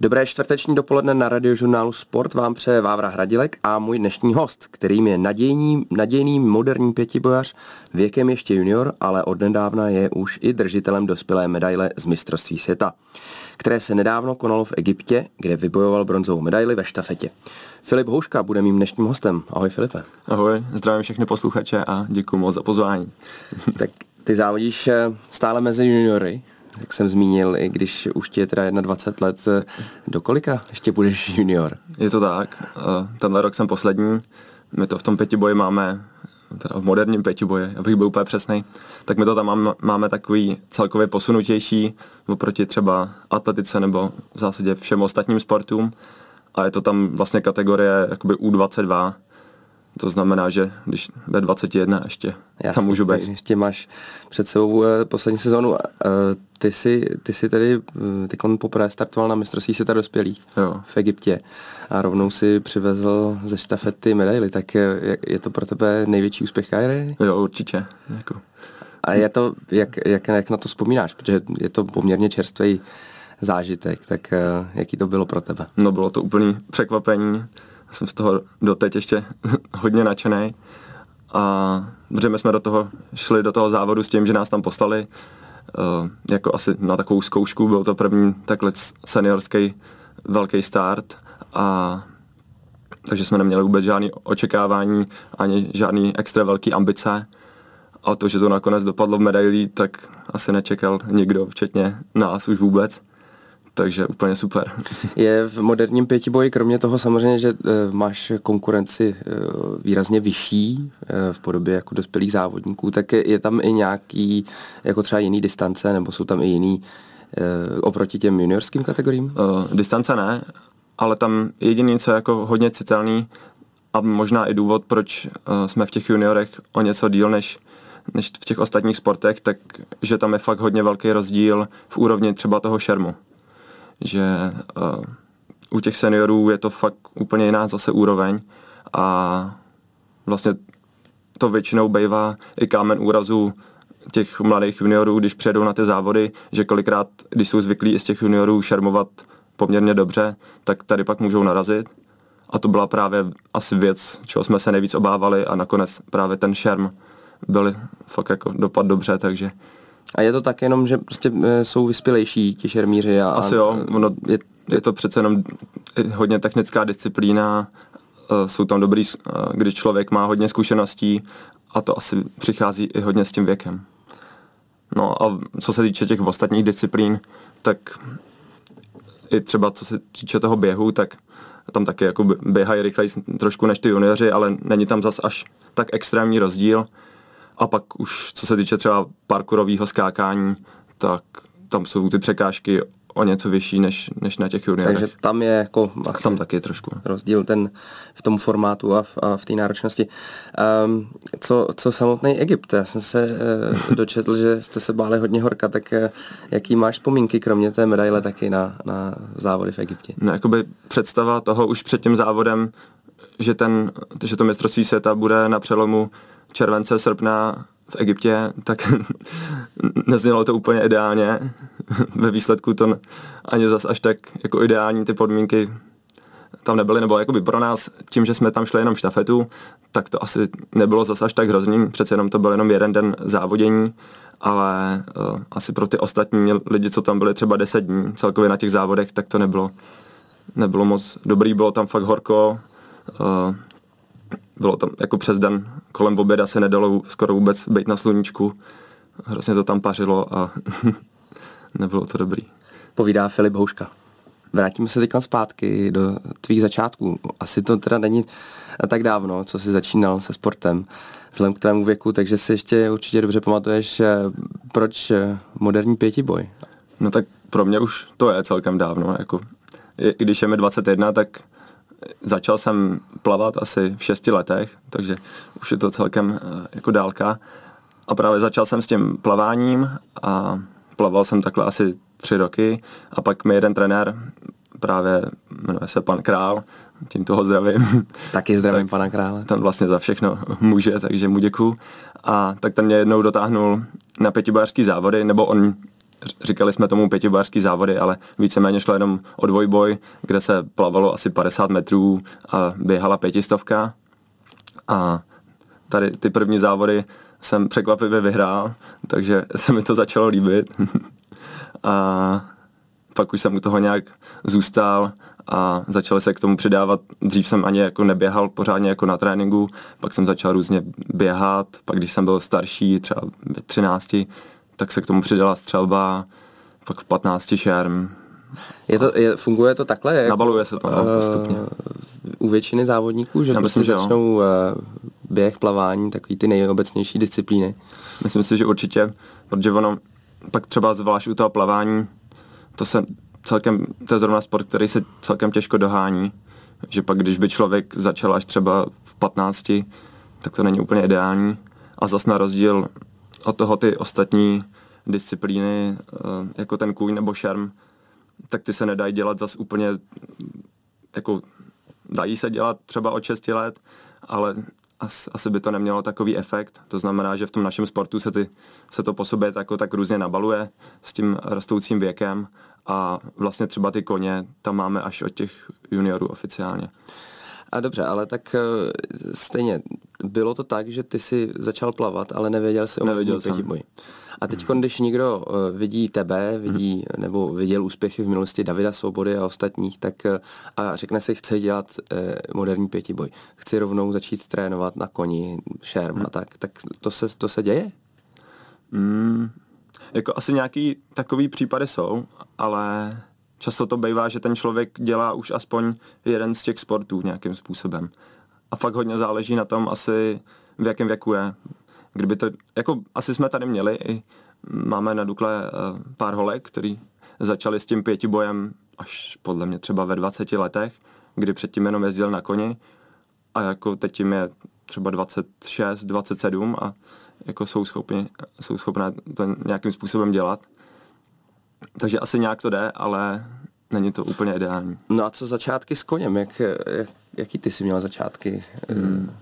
Dobré čtvrteční dopoledne na radiožurnálu Sport vám přeje Vávra Hradilek a můj dnešní host, kterým je nadějný, nadějný moderní pětibojař, věkem ještě junior, ale odnedávna je už i držitelem dospělé medaile z mistrovství světa, které se nedávno konalo v Egyptě, kde vybojoval bronzovou medaili ve štafetě. Filip Houška bude mým dnešním hostem. Ahoj Filipe. Ahoj, zdravím všechny posluchače a děkuji moc za pozvání. tak ty závodíš eh, stále mezi juniory, jak jsem zmínil, i když už ti je teda 21 let, eh, do kolika ještě budeš junior? Je to tak, eh, tenhle rok jsem poslední, my to v tom pětiboji máme, teda v moderním pětiboji, abych byl úplně přesný, tak my to tam máme, máme takový celkově posunutější oproti třeba atletice nebo v zásadě všem ostatním sportům. A je to tam vlastně kategorie jakoby U22, to znamená, že když ve 21 ještě Jasně, tam můžu být. ještě máš před sebou eh, poslední sezónu. Eh, ty jsi, ty jsi tedy eh, ty poprvé startoval na mistrovství světa dospělých jo. v Egyptě a rovnou si přivezl ze štafety medaily, tak je to pro tebe největší úspěch kariéry? Jo, určitě. Jako. A je to, jak, jak, jak na to vzpomínáš, protože je to poměrně čerstvý zážitek, tak jaký to bylo pro tebe? No bylo to úplný překvapení jsem z toho doteď ještě hodně nadšený. A protože jsme do toho šli do toho závodu s tím, že nás tam poslali uh, jako asi na takovou zkoušku, byl to první takhle seniorský velký start a takže jsme neměli vůbec žádný očekávání ani žádný extra velký ambice. A to, že to nakonec dopadlo v medailí, tak asi nečekal nikdo, včetně nás už vůbec takže úplně super. Je v moderním pětiboji, kromě toho samozřejmě, že e, máš konkurenci e, výrazně vyšší e, v podobě jako dospělých závodníků, tak je, je tam i nějaký, jako třeba jiný distance, nebo jsou tam i jiný oproti těm juniorským kategoriím? Uh, distance ne, ale tam jediný, co je jako hodně citelný a možná i důvod, proč uh, jsme v těch juniorech o něco díl než než v těch ostatních sportech, tak že tam je fakt hodně velký rozdíl v úrovni třeba toho šermu že uh, u těch seniorů je to fakt úplně jiná zase úroveň a vlastně to většinou bývá i kámen úrazu těch mladých juniorů, když přijedou na ty závody, že kolikrát, když jsou zvyklí i z těch juniorů šermovat poměrně dobře, tak tady pak můžou narazit. A to byla právě asi věc, čeho jsme se nejvíc obávali a nakonec právě ten šerm byl fakt jako dopad dobře, takže a je to tak jenom, že prostě e, jsou vyspělejší ti šermíři? A, Asi jo, ono, je, je to přece jenom hodně technická disciplína, e, jsou tam dobrý, e, když člověk má hodně zkušeností a to asi přichází i hodně s tím věkem. No a co se týče těch ostatních disciplín, tak i třeba co se týče toho běhu, tak tam taky jako běhají rychleji trošku než ty junioři, ale není tam zas až tak extrémní rozdíl. A pak už, co se týče třeba parkourového skákání, tak tam jsou ty překážky o něco vyšší než, než na těch juniorech. Takže tam je jako asi tam taky trošku. rozdíl ten v tom formátu a v, a v té náročnosti. Um, co, co samotný Egypt? Já jsem se uh, dočetl, že jste se báli hodně horka, tak uh, jaký máš vzpomínky, kromě té medaile, taky na, na závody v Egyptě? No, jakoby představa toho už před tím závodem, že, ten, že to mistrovství světa bude na přelomu července, srpna v Egyptě, tak neznělo to úplně ideálně. Ve výsledku to ani zas až tak jako ideální ty podmínky tam nebyly, nebo jakoby pro nás, tím, že jsme tam šli jenom štafetu, tak to asi nebylo zas až tak hrozný, přece jenom to byl jenom jeden den závodění, ale uh, asi pro ty ostatní lidi, co tam byli třeba 10 dní celkově na těch závodech, tak to nebylo, nebylo moc dobrý, bylo tam fakt horko, uh, bylo tam jako přes den kolem oběda se nedalo skoro vůbec být na sluníčku. Hrozně to tam pařilo a nebylo to dobrý. Povídá Filip Houška. Vrátíme se teďka zpátky do tvých začátků. Asi to teda není tak dávno, co jsi začínal se sportem vzhledem k tvému věku, takže si ještě určitě dobře pamatuješ, eh, proč eh, moderní pětiboj. No tak pro mě už to je celkem dávno. Jako, když je mi 21, tak Začal jsem plavat asi v šesti letech, takže už je to celkem eh, jako dálka. A právě začal jsem s tím plaváním a plaval jsem takhle asi tři roky a pak mi jeden trenér, právě jmenuje se pan Král, tím toho zdravím. Taky zdravím tak, pana Krále. Ten vlastně za všechno může, takže mu děkuju. A tak ten mě jednou dotáhnul na pětibojařský závody, nebo on říkali jsme tomu pětibářský závody, ale víceméně šlo jenom o dvojboj, kde se plavalo asi 50 metrů a běhala pětistovka. A tady ty první závody jsem překvapivě vyhrál, takže se mi to začalo líbit. a pak už jsem u toho nějak zůstal a začal se k tomu přidávat. Dřív jsem ani jako neběhal pořádně jako na tréninku, pak jsem začal různě běhat, pak když jsem byl starší, třeba ve 13, tak se k tomu přidala střelba, pak v 15 šerm. Je to, je, funguje to takhle? Jak, Nabaluje se to no, postupně. Uh, u většiny závodníků, že Já prostě myslím, začnou uh, běh, plavání, takový ty nejobecnější disciplíny? Myslím si, že určitě, protože ono pak třeba zvlášť u toho plavání, to se celkem, to je zrovna sport, který se celkem těžko dohání, že pak když by člověk začal až třeba v 15, tak to není úplně ideální. A zas na rozdíl od toho ty ostatní disciplíny, eh, jako ten kůň nebo šerm, tak ty se nedají dělat zas úplně, jako dají se dělat třeba od 6 let, ale as, asi by to nemělo takový efekt. To znamená, že v tom našem sportu se, ty, se to po sobě jako tak různě nabaluje s tím rostoucím věkem a vlastně třeba ty koně tam máme až od těch juniorů oficiálně. A dobře, ale tak eh, stejně, bylo to tak, že ty si začal plavat, ale nevěděl jsi o nevěděl boji. A teď, hmm. když někdo uh, vidí tebe, vidí, hmm. nebo viděl úspěchy v minulosti Davida Svobody a ostatních, tak uh, a řekne si, chce dělat uh, moderní pětiboj, chci rovnou začít trénovat na koni, šerm hmm. a tak, tak to se, to se děje? Hmm. Jako asi nějaký takový případy jsou, ale často to bývá, že ten člověk dělá už aspoň jeden z těch sportů nějakým způsobem. A fakt hodně záleží na tom asi, v jakém věku je. Kdyby to, jako asi jsme tady měli i, máme na Dukle uh, pár holek, který začali s tím pětibojem až podle mě třeba ve 20 letech, kdy předtím jenom jezdil na koni a jako teď jim je třeba 26, 27 a jako jsou, schopni, jsou schopné to nějakým způsobem dělat. Takže asi nějak to jde, ale není to úplně ideální. No a co začátky s koněm? Jak, jak, jaký ty jsi měl začátky? Hmm.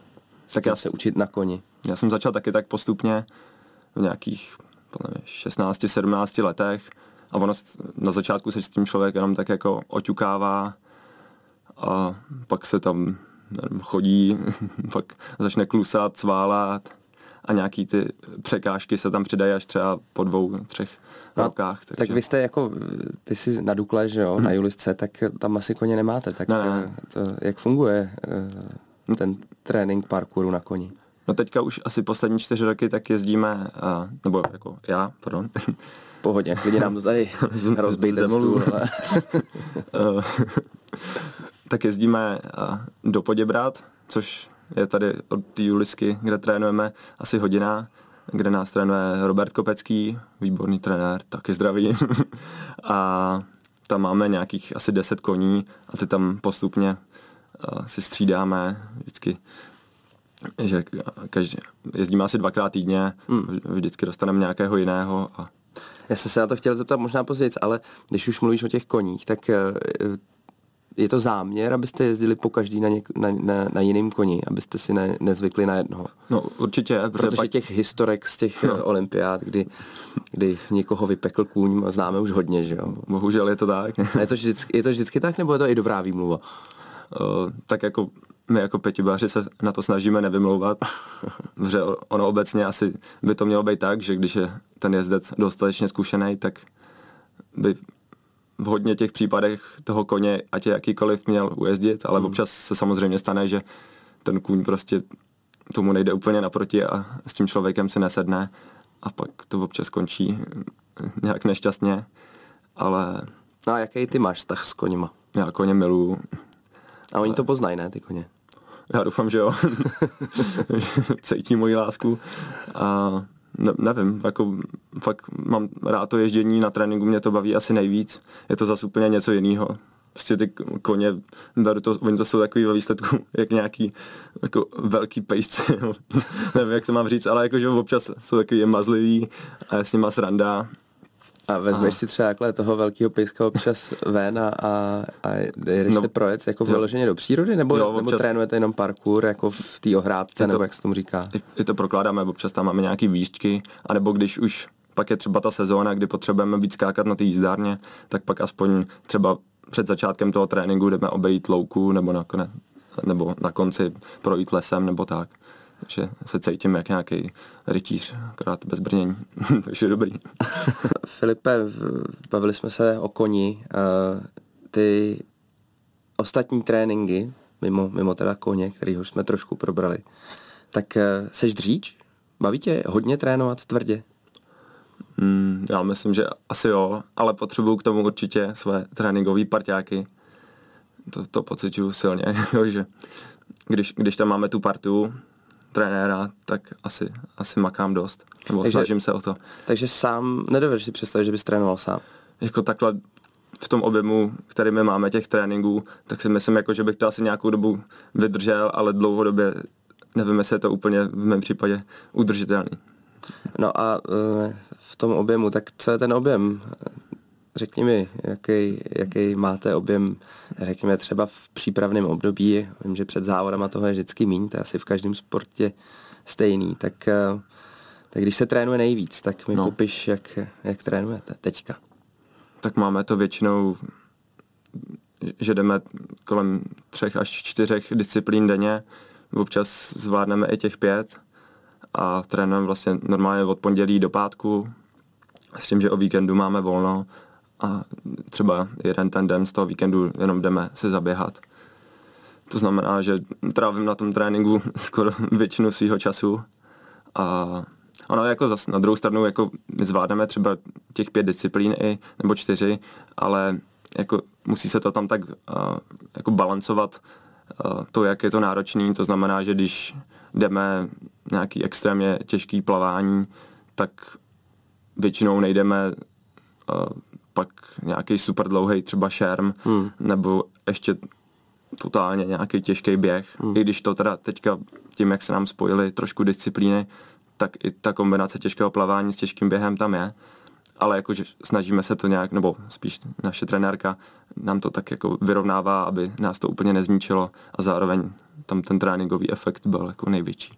Tak já se učit na koni. Já jsem začal taky tak postupně v nějakých 16-17 letech a ono na začátku se s tím člověk jenom tak jako oťukává a pak se tam nevím, chodí, pak začne klusat, sválat a nějaký ty překážky se tam přidají až třeba po dvou, třech no, rokách. Takže... Tak vy jste jako, ty jsi na Dukle, že jo, hmm. na Julisce, tak tam asi koně nemáte, tak ne, ne. To, jak funguje uh, ten trénink parkouru na koni? No teďka už asi poslední čtyři roky tak jezdíme, uh, nebo jako já, pardon. Pohodně, klidně nám to tady rozbít ten stůl, ale... uh, tak jezdíme uh, do Poděbrat, což je tady od té Julisky, kde trénujeme asi hodina, kde nás trénuje Robert Kopecký, výborný trenér, taky zdravý. a tam máme nějakých asi 10 koní a ty tam postupně uh, si střídáme vždycky že každý, jezdíme asi dvakrát týdně, hmm. vždycky dostaneme nějakého jiného. A... Já jsem se na to chtěl zeptat možná později, ale když už mluvíš o těch koních, tak eh, je to záměr, abyste jezdili po každý na, něk, na, na, na jiným koni, abyste si ne, nezvykli na jednoho. No určitě. Protože pak... těch historek z těch no. olympiád, kdy, kdy někoho vypekl kůň, známe už hodně, že jo? Bohužel je to tak. A je to vždycky, je to vždycky tak, nebo je to i dobrá výmluva? Uh, tak jako my jako pětibáři se na to snažíme nevymlouvat, protože ono obecně asi by to mělo být tak, že když je ten jezdec dostatečně zkušený, tak by v hodně těch případech toho koně, ať je jakýkoliv měl ujezdit, ale hmm. občas se samozřejmě stane, že ten kůň prostě tomu nejde úplně naproti a s tím člověkem se nesedne a pak to občas skončí nějak nešťastně, ale... No a jaký ty máš vztah s koněma? Já koně miluju. A oni to poznají, ne, ty koně? Já doufám, že jo. Cítí moji lásku. A ne, nevím, jako fakt mám rád to ježdění na tréninku, mě to baví asi nejvíc. Je to zase úplně něco jiného. Prostě ty koně, beru to, oni to jsou takový ve výsledku, jak nějaký jako velký pejsci, nevím, jak to mám říct, ale jakože občas jsou takový mazlivý a je s nima sranda a vezmeš a... si třeba takhle toho velkého pejska občas ven a, a, jdeš no, se projet jako vyloženě do přírody, nebo, jo, občas... nebo trénujete jenom parkour jako v té ohrádce, to, nebo jak se tomu říká? I, I to prokládáme, občas tam máme nějaký výšky, anebo když už pak je třeba ta sezóna, kdy potřebujeme víc skákat na té jízdárně, tak pak aspoň třeba před začátkem toho tréninku jdeme obejít louku nebo nakonec, nebo na konci projít lesem nebo tak. Takže se cítím jak nějaký rytíř, akorát bez brnění. Takže dobrý. Filipe, bavili jsme se o koni. Ty ostatní tréninky, mimo, mimo teda koně, který už jsme trošku probrali, tak eh, seš dříč? Baví tě hodně trénovat tvrdě? Mm, já myslím, že asi jo, ale potřebuju k tomu určitě své tréninkové parťáky. To, to pocituju silně, že když, když tam máme tu partu trenéra, tak asi, asi makám dost. Nebo takže, snažím se o to. Takže sám nedovedeš si představit, že bys trénoval sám? Jako takhle v tom objemu, který my máme těch tréninků, tak si myslím, jako, že bych to asi nějakou dobu vydržel, ale dlouhodobě nevím, jestli je to úplně v mém případě udržitelný. No a eh, v tom objemu, tak co je ten objem? Řekni mi, jaký, jaký máte objem, řekněme třeba v přípravném období, vím, že před závodama toho je vždycky míň, to je asi v každém sportě stejný, tak, eh, tak když se trénuje nejvíc, tak mi no. popiš, jak, jak trénujete teďka. Tak máme to většinou, že jdeme kolem třech až čtyřech disciplín denně, občas zvládneme i těch pět a trénujeme vlastně normálně od pondělí do pátku, s tím, že o víkendu máme volno a třeba jeden ten den z toho víkendu jenom jdeme se zaběhat. To znamená, že trávím na tom tréninku skoro většinu svého času a ono jako zas na druhou stranu jako zvládneme třeba těch pět disciplín i, nebo čtyři, ale jako musí se to tam tak uh, jako balancovat uh, to, jak je to náročný, to znamená, že když jdeme nějaký extrémně těžký plavání, tak většinou nejdeme uh, pak nějaký super dlouhý třeba šerm, hmm. nebo ještě totálně nějaký těžký běh. Hmm. I když to teda teďka tím, jak se nám spojily trošku disciplíny, tak i ta kombinace těžkého plavání s těžkým během tam je. Ale jakože snažíme se to nějak, nebo spíš naše trenérka nám to tak jako vyrovnává, aby nás to úplně nezničilo a zároveň tam ten tréninkový efekt byl jako největší.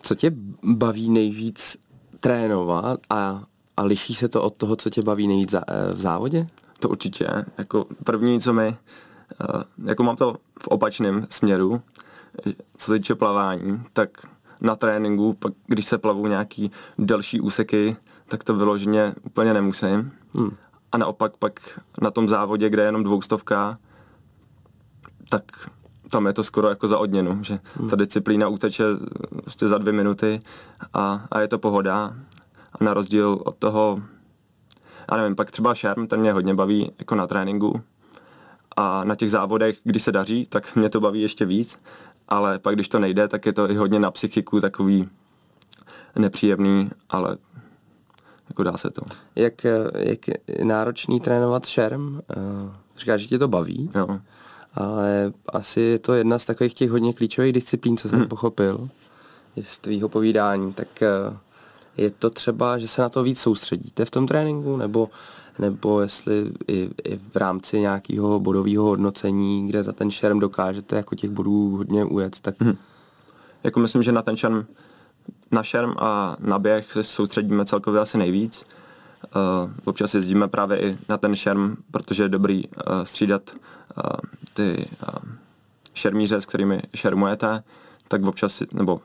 Co tě baví nejvíc trénovat a a liší se to od toho, co tě baví nejvíc eh, v závodě? To určitě. Jako první, co mi, eh, jako mám to v opačném směru, co se týče plavání, tak na tréninku, pak když se plavou nějaký další úseky, tak to vyloženě úplně nemusím. Hmm. A naopak pak na tom závodě, kde je jenom dvoustovka, tak tam je to skoro jako za odměnu, že hmm. ta disciplína uteče prostě za dvě minuty a, a je to pohoda a na rozdíl od toho, já nevím, pak třeba šerm, ten mě hodně baví jako na tréninku. A na těch závodech, když se daří, tak mě to baví ještě víc. Ale pak, když to nejde, tak je to i hodně na psychiku takový nepříjemný, ale jako dá se to. Jak, jak náročný trénovat šerm? Eh, říkáš, že tě to baví, jo. ale asi je to jedna z takových těch hodně klíčových disciplín, co jsem hmm. pochopil z tvýho povídání, tak eh, je to třeba, že se na to víc soustředíte v tom tréninku, nebo, nebo jestli i, i v rámci nějakého bodového hodnocení, kde za ten šerm dokážete jako těch bodů hodně ujet, tak... Hmm. Jako myslím, že na ten šerm, na šerm a na běh se soustředíme celkově asi nejvíc. Uh, občas jezdíme právě i na ten šerm, protože je dobrý uh, střídat uh, ty uh, šermíře, s kterými šermujete, tak občas, nebo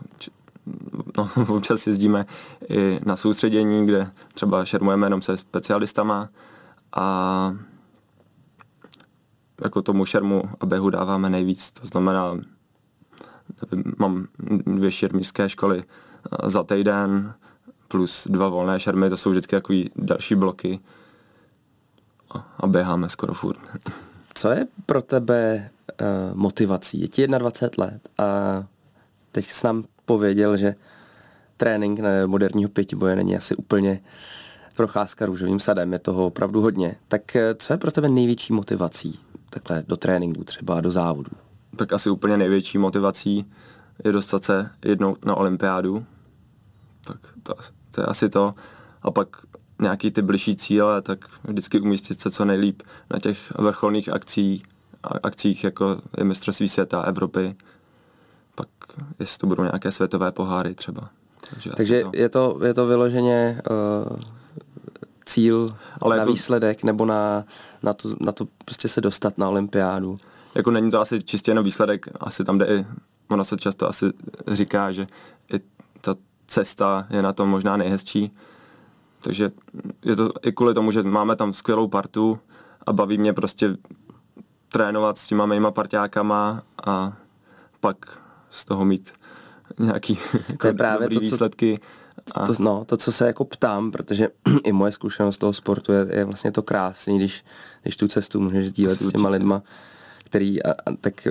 no, občas jezdíme i na soustředění, kde třeba šermujeme jenom se specialistama a jako tomu šermu a běhu dáváme nejvíc. To znamená, mám dvě šermířské školy za týden plus dva volné šermy, to jsou vždycky takový další bloky a běháme skoro furt. Co je pro tebe uh, motivací? Je ti 21 let a teď s nám pověděl, že trénink moderního pětiboje není asi úplně procházka růžovým sadem, je toho opravdu hodně. Tak eh, co je pro tebe největší motivací takhle do tréninku třeba, do závodu? Tak asi úplně největší motivací je dostat se jednou na olympiádu. Tak to, to je asi to. A pak nějaký ty bližší cíle, tak vždycky umístit se co nejlíp na těch vrcholných akcí, akcích, jako je mistrovství světa, Evropy, jestli to budou nějaké světové poháry třeba. Takže, Takže to... je, to, je to vyloženě uh, cíl Ale na jako... výsledek nebo na, na, to, na to prostě se dostat na olympiádu. Jako není to asi čistě na výsledek, asi tam jde i, ono se často asi říká, že i ta cesta je na tom možná nejhezčí. Takže je to i kvůli tomu, že máme tam skvělou partu a baví mě prostě trénovat s těma mýma parťákama a pak z toho mít nějaký jako to právě dobrý to, výsledky. A... To, no, to, co se jako ptám, protože i moje zkušenost toho sportu je, je vlastně to krásný, když, když tu cestu můžeš sdílet s těma lidma, který, a, a, tak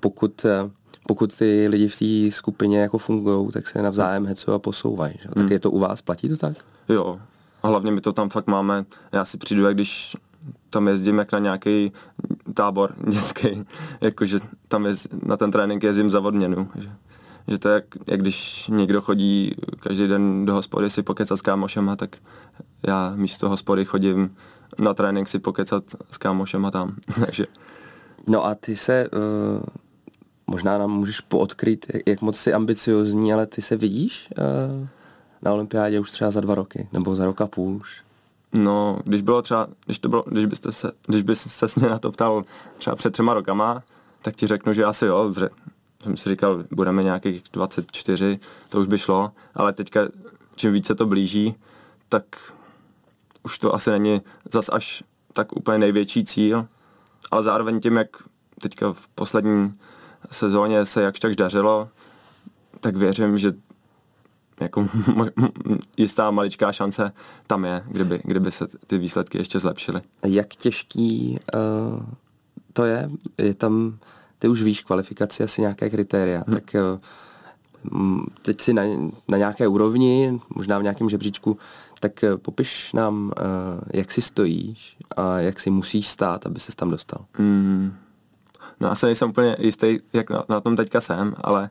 pokud, eh, pokud ty lidi v té skupině jako fungují, tak se navzájem hecují a posouvají. Že? Tak hmm. je to u vás, platí to tak? Jo, a hlavně my to tam fakt máme, já si přijdu, jak když tam jezdím jak na nějaký tábor dětský, jakože tam jez, na ten trénink jezdím za odměnu. Že, že to je jak, jak když někdo chodí každý den do hospody si pokecat s kámošema, tak já místo hospody chodím na trénink si pokecat s kámošema tam. Takže. No a ty se, uh, možná nám můžeš poodkryt, jak moc jsi ambiciozní, ale ty se vidíš uh, na olympiádě už třeba za dva roky, nebo za rok a půl už? No, když bylo třeba, když to bylo, když byste se, když byste se mě na to ptal třeba před třema rokama, tak ti řeknu, že asi jo, že jsem si říkal, budeme nějakých 24, to už by šlo, ale teďka čím více to blíží, tak už to asi není zas až tak úplně největší cíl, ale zároveň tím, jak teďka v poslední sezóně se jakž tak dařilo, tak věřím, že jako jistá maličká šance tam je, kdyby, kdyby se ty výsledky ještě zlepšily. Jak těžký uh, to je? Je tam, ty už víš kvalifikaci, asi nějaké kritéria, hmm. tak uh, teď si na, na nějaké úrovni, možná v nějakém žebříčku, tak uh, popiš nám, uh, jak si stojíš a jak si musíš stát, aby se tam dostal. Hmm. No asi nejsem úplně jistý, jak na, na tom teďka jsem, ale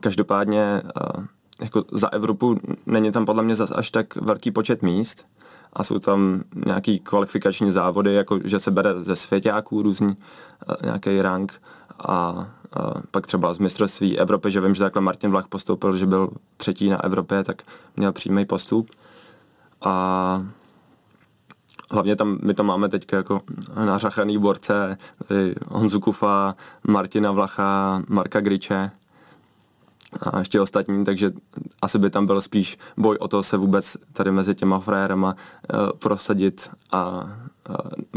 každopádně uh, jako za Evropu není tam podle mě zase až tak velký počet míst a jsou tam nějaký kvalifikační závody, jako že se bere ze svěťáků různý eh, nějaký rank a, a pak třeba z mistrovství Evropy, že vím, že takhle Martin Vlach postoupil, že byl třetí na Evropě, tak měl přímý postup. A hlavně tam, my tam máme teď jako nařachaný borce, Honzu Kufa, Martina Vlacha, Marka Griče, a ještě ostatní, takže asi by tam byl spíš boj o to se vůbec tady mezi těma frérama uh, prosadit a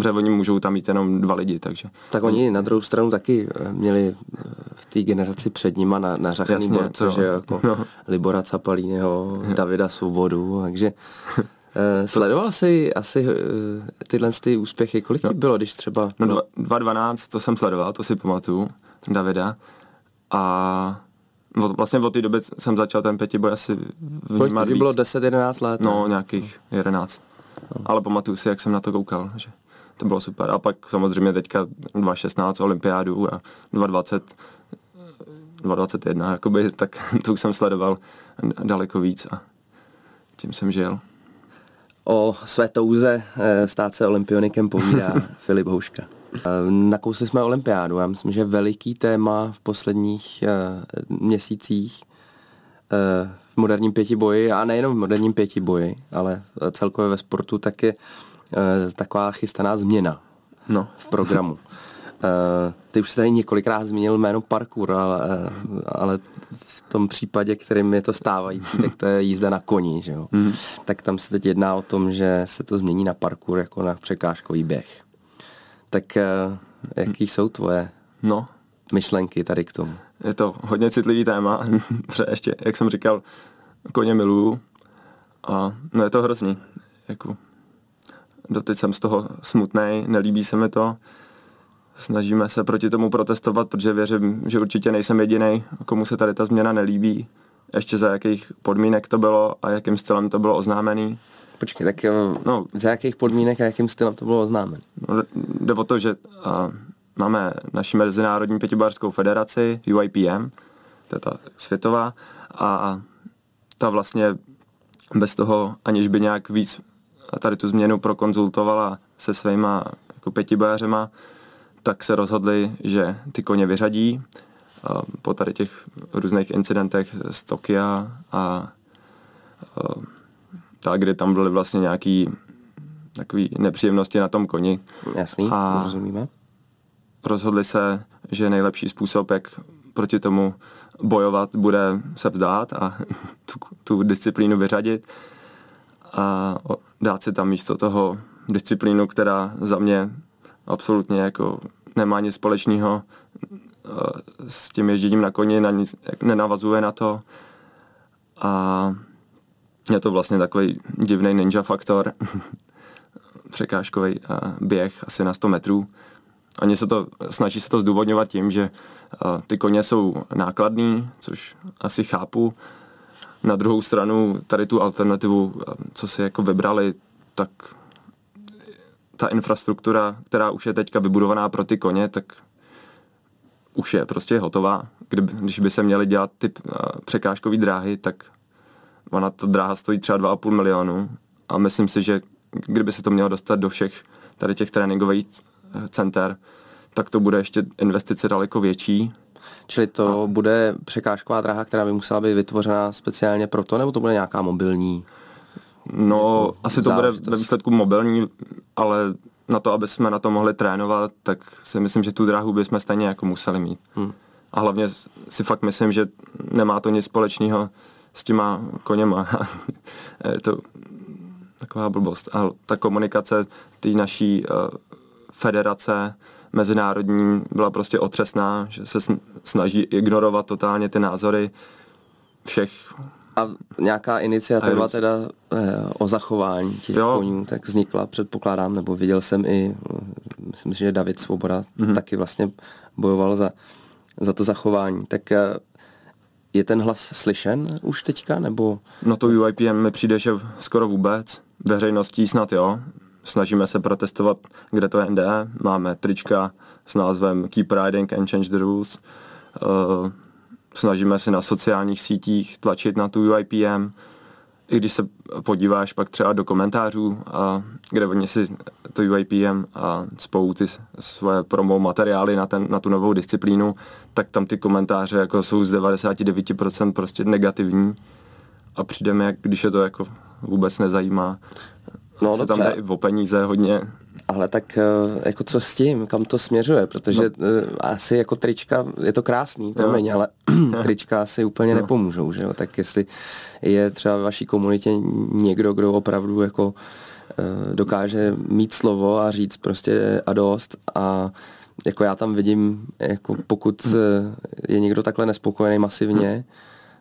uh, oni můžou tam mít jenom dva lidi, takže. Tak oni na druhou stranu taky eh, měli v té generaci před nima na, na Jasně, borce, že jako no. Libora Capalíneho, Davida Svobodu, takže uh, sledoval jsi asi uh, tyhle ty úspěchy, kolik no. bylo, když třeba... No, no 2.12, to jsem sledoval, to si pamatuju, Davida. A od, vlastně od té doby jsem začal ten pětiboj asi vnímat Kolik bylo 10-11 let? No, ne? nějakých 11. No. Ale pamatuju si, jak jsem na to koukal, že to bylo super. A pak samozřejmě teďka 2.16 olympiádu a 2.20 2.21, jakoby, tak to už jsem sledoval daleko víc a tím jsem žil. O své touze eh, stát se olympionikem povídá Filip Houška. Nakousli jsme olympiádu. Já myslím, že veliký téma v posledních uh, měsících uh, v moderním pětiboji, a nejenom v moderním pětiboji, ale celkově ve sportu, tak je taková chystaná změna no. v programu. Ty už jsi tady několikrát zmínil jméno parkour, ale, ale v tom případě, kterým je to stávající, tak to je jízda na koni, že jo? Mm. Tak tam se teď jedná o tom, že se to změní na parkour jako na překážkový běh. Tak uh, jaký jsou tvoje no. myšlenky tady k tomu? Je to hodně citlivý téma, protože ještě, jak jsem říkal, koně miluju a no je to hrozný. Jako, doteď jsem z toho smutný, nelíbí se mi to. Snažíme se proti tomu protestovat, protože věřím, že určitě nejsem jediný, komu se tady ta změna nelíbí. Ještě za jakých podmínek to bylo a jakým stylem to bylo oznámený. Počkej, tak jo, no, za jakých podmínek a jakým stylem to bylo oznámeno? No, jde o to, že uh, máme naši Mezinárodní pětibářskou federaci, UIPM, to je ta světová, a ta vlastně bez toho, aniž by nějak víc tady tu změnu prokonzultovala se svýma jako pětibářema, tak se rozhodli, že ty koně vyřadí uh, po tady těch různých incidentech z Tokia a uh, tak, kdy tam byly vlastně nějaký takové nepříjemnosti na tom koni. Jasný, a rozumíme. Rozhodli se, že nejlepší způsob, jak proti tomu bojovat, bude se vzdát a tu, tu disciplínu vyřadit a dát si tam místo toho disciplínu, která za mě absolutně jako nemá nic společného eh, s tím ježděním na koni, na nic, nenavazuje na to a je to vlastně takový divný ninja faktor, překážkový eh, běh asi na 100 metrů. Oni se to, snaží se to zdůvodňovat tím, že eh, ty koně jsou nákladný, což asi chápu. Na druhou stranu tady tu alternativu, co si jako vybrali, tak ta infrastruktura, která už je teďka vybudovaná pro ty koně, tak už je prostě hotová. Kdyby, když by se měly dělat ty překážkové dráhy, tak ona ta dráha stojí třeba 2,5 milionu a myslím si, že kdyby se to mělo dostat do všech tady těch tréninkových eh, center, tak to bude ještě investice daleko větší. Čili to a... bude překážková dráha, která by musela být vytvořena speciálně pro to, nebo to bude nějaká mobilní? No, jako asi to bude ve výsledku mobilní, ale na to, aby jsme na to mohli trénovat, tak si myslím, že tu dráhu bychom stejně jako museli mít. Hmm. A hlavně si fakt myslím, že nemá to nic společného s těma koněma. je to taková blbost. A ta komunikace té naší uh, federace mezinárodní byla prostě otřesná, že se snaží ignorovat totálně ty názory všech a nějaká iniciativa teda eh, o zachování těch jo. koní tak vznikla, předpokládám, nebo viděl jsem i, eh, myslím si, že David Svoboda mm-hmm. taky vlastně bojoval za, za to zachování. Tak eh, je ten hlas slyšen už teďka, nebo? No to UIPM mi přijde, že skoro vůbec. Veřejností snad jo. Snažíme se protestovat, kde to je NDE. Máme trička s názvem Keep Riding and Change the Rules. Uh, snažíme se na sociálních sítích tlačit na tu UIPM, i když se podíváš pak třeba do komentářů, a, kde oni si to UIPM a spou ty svoje promo materiály na, ten, na tu novou disciplínu, tak tam ty komentáře jako jsou z 99% prostě negativní a přijdeme, jak když je to jako vůbec nezajímá. No, se tam jde i o peníze hodně. Ale tak eh, jako co s tím, kam to směřuje, protože no. Eh, asi jako trička, je to krásný, promiň, ale trička asi úplně no. nepomůžou, že jo? tak jestli je třeba v vaší komunitě někdo, kdo opravdu jako eh, dokáže mít slovo a říct prostě a dost a jako já tam vidím, jako pokud je někdo takhle nespokojený masivně,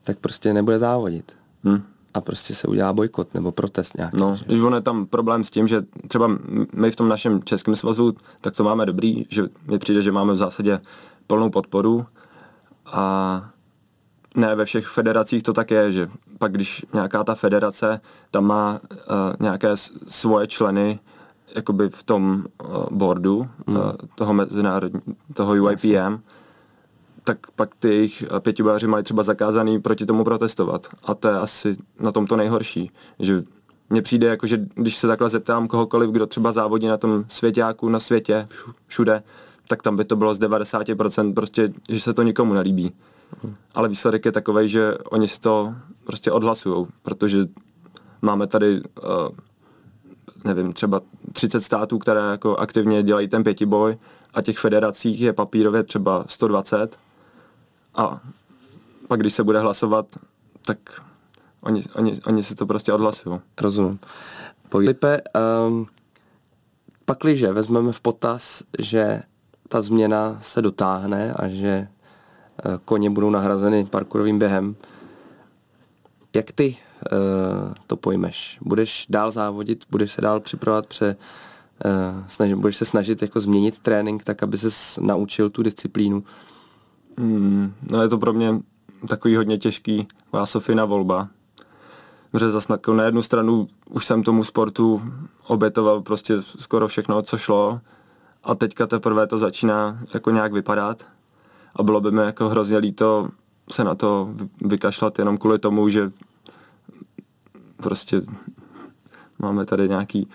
tak prostě nebude závodit. Hmm a prostě se udělá bojkot nebo protest nějaký. No, když on je tam problém s tím, že třeba my v tom našem českém svazu, tak to máme dobrý, že mi přijde, že máme v zásadě plnou podporu a ne ve všech federacích to tak je, že pak když nějaká ta federace tam má uh, nějaké svoje členy jakoby v tom uh, boardu mm. uh, toho mezinárodní, toho UIPM, Jasně tak pak ty jejich pětibáři mají třeba zakázaný proti tomu protestovat. A to je asi na tom to nejhorší. Že mně přijde jako, že když se takhle zeptám kohokoliv, kdo třeba závodí na tom svěťáku, na světě, všude, tak tam by to bylo z 90% prostě, že se to nikomu nelíbí. Ale výsledek je takový, že oni si to prostě odhlasují, protože máme tady, uh, nevím, třeba 30 států, které jako aktivně dělají ten pětiboj a těch federacích je papírově třeba 120 a pak, když se bude hlasovat, tak oni, oni, oni si to prostě odhlasují. Rozumím. Filipe, um, pakliže vezmeme v potaz, že ta změna se dotáhne a že uh, koně budou nahrazeny parkourovým během, jak ty uh, to pojmeš? Budeš dál závodit, budeš se dál připravovat pře, uh, snažit, budeš se snažit jako změnit trénink tak, aby se naučil tu disciplínu Hmm, no je to pro mě takový hodně těžký. Vásofina volba. Protože zase na, na jednu stranu už jsem tomu sportu obětoval prostě skoro všechno, co šlo. A teďka teprve to začíná jako nějak vypadat. A bylo by mi jako hrozně líto se na to vykašlat jenom kvůli tomu, že prostě máme tady nějaký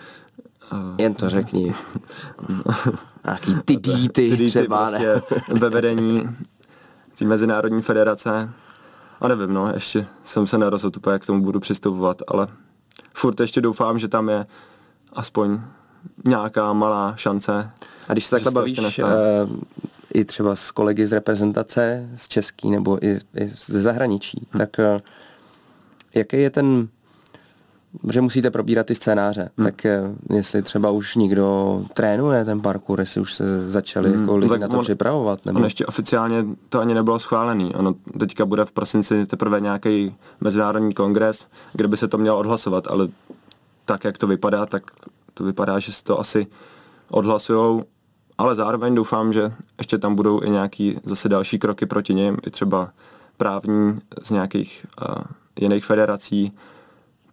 uh, Jen to řekni. Nějaký ty díty třeba, prostě ve vedení té mezinárodní federace. A nevím, no, ještě jsem se nerozhodl úplně, jak k tomu budu přistupovat, ale furt ještě doufám, že tam je aspoň nějaká malá šance. A když se takhle bavíš uh, i třeba s kolegy z reprezentace, z český nebo i, i ze zahraničí, hmm. tak uh, jaký je ten že musíte probírat ty scénáře, hmm. tak jestli třeba už někdo trénuje ten parkour, jestli už se začali hmm. jako lidi na to on, připravovat. Nebo? On ještě oficiálně to ani nebylo schválený. Ono teďka bude v prosinci teprve nějaký mezinárodní kongres, kde by se to mělo odhlasovat, ale tak, jak to vypadá, tak to vypadá, že si to asi odhlasujou, ale zároveň doufám, že ještě tam budou i nějaký zase další kroky proti něm, i třeba právní z nějakých uh, jiných federací,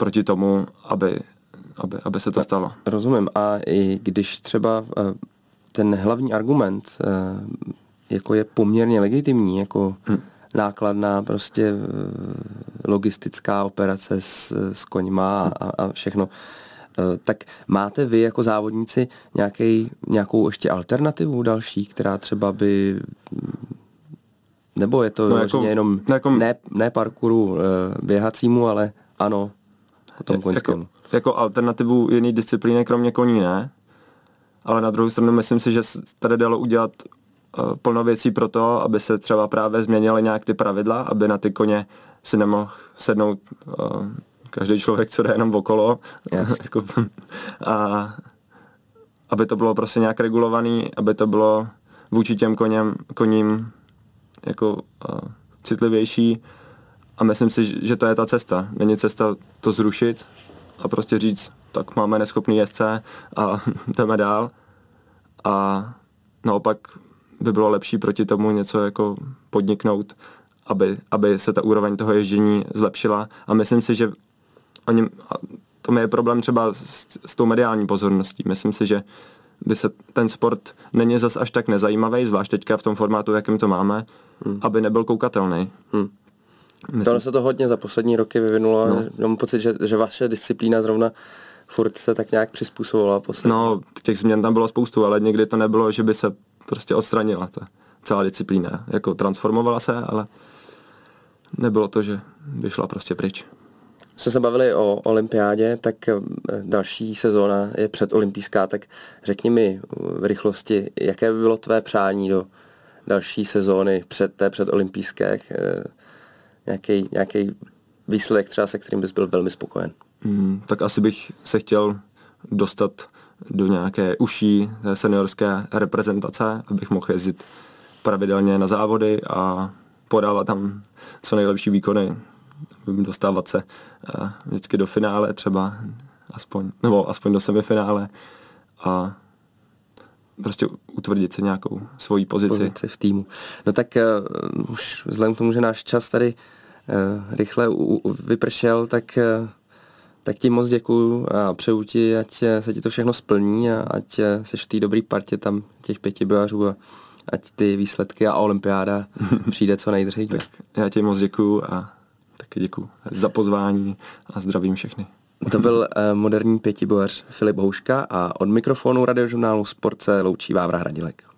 proti tomu, aby, aby, aby se to stalo. Rozumím. A i když třeba eh, ten hlavní argument eh, jako je poměrně legitimní, jako hmm. nákladná prostě eh, logistická operace s, s koňma a, a všechno, tak máte vy jako závodníci nějaký, nějakou ještě alternativu další, která třeba by nebo je to no jako, jenom jako, ne, ne parkouru běhacímu, ale ano, tom Jako, jako alternativu jiný disciplíny, kromě koní ne, ale na druhou stranu myslím si, že tady dalo udělat uh, plno věcí pro to, aby se třeba právě změnily nějak ty pravidla, aby na ty koně si nemohl sednout uh, každý člověk, co jde jenom okolo. Yes. jako, a aby to bylo prostě nějak regulovaný, aby to bylo vůči těm koněm, koním jako uh, citlivější a myslím si, že to je ta cesta. Není cesta to zrušit a prostě říct, tak máme neschopný jezdce a jdeme dál. A naopak by bylo lepší proti tomu něco jako podniknout, aby, aby se ta úroveň toho ježdění zlepšila. A myslím si, že oni, to je problém třeba s, s tou mediální pozorností. Myslím si, že by se ten sport není zas až tak nezajímavý, zvlášť teďka v tom formátu, jakým to máme, hmm. aby nebyl koukatelný. Hmm. Myslím. Tohle se to hodně za poslední roky vyvinulo. No. Mám pocit, že, že vaše disciplína zrovna furt se tak nějak přizpůsobovala poslední. No, těch změn tam bylo spoustu, ale někdy to nebylo, že by se prostě odstranila ta celá disciplína. Jako transformovala se, ale nebylo to, že by šla prostě pryč. Jsme se bavili o olympiádě, tak eh, další sezóna je předolympijská, tak řekni mi v rychlosti, jaké by bylo tvé přání do další sezóny před té předolympijské, eh, nějaký, nějaký výsledek třeba, se kterým bys byl velmi spokojen? Mm, tak asi bych se chtěl dostat do nějaké uší seniorské reprezentace, abych mohl jezdit pravidelně na závody a podávat tam co nejlepší výkony, dostávat se eh, vždycky do finále třeba, aspoň, nebo aspoň do semifinále a prostě utvrdit si nějakou svoji pozici. pozici v týmu. No tak uh, už vzhledem k tomu, že náš čas tady uh, rychle u, u, vypršel, tak, uh, tak ti moc děkuju a přeju ti, ať se ti to všechno splní a ať seš v té dobrý partě tam těch pěti bojařů a ať ty výsledky a olympiáda přijde co nejdříve. tak já ti moc děkuju a taky děkuju za pozvání a zdravím všechny. To byl uh, moderní pětibojař Filip Houška a od mikrofonu radiožurnálu Sport se loučí Vávra Hradilek.